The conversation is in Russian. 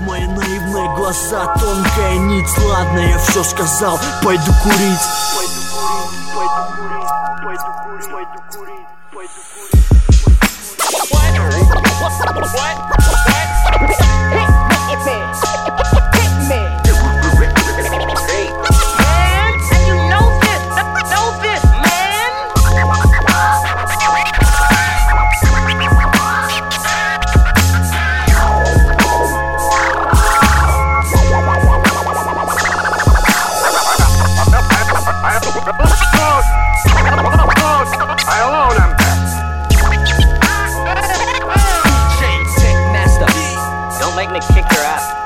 Мои наивные глаза, тонкая нить Ладно, я все сказал, пойду курить Пойду курить, пойду курить, пойду курить, пойду курить, пойду курить Magna kicked her ass.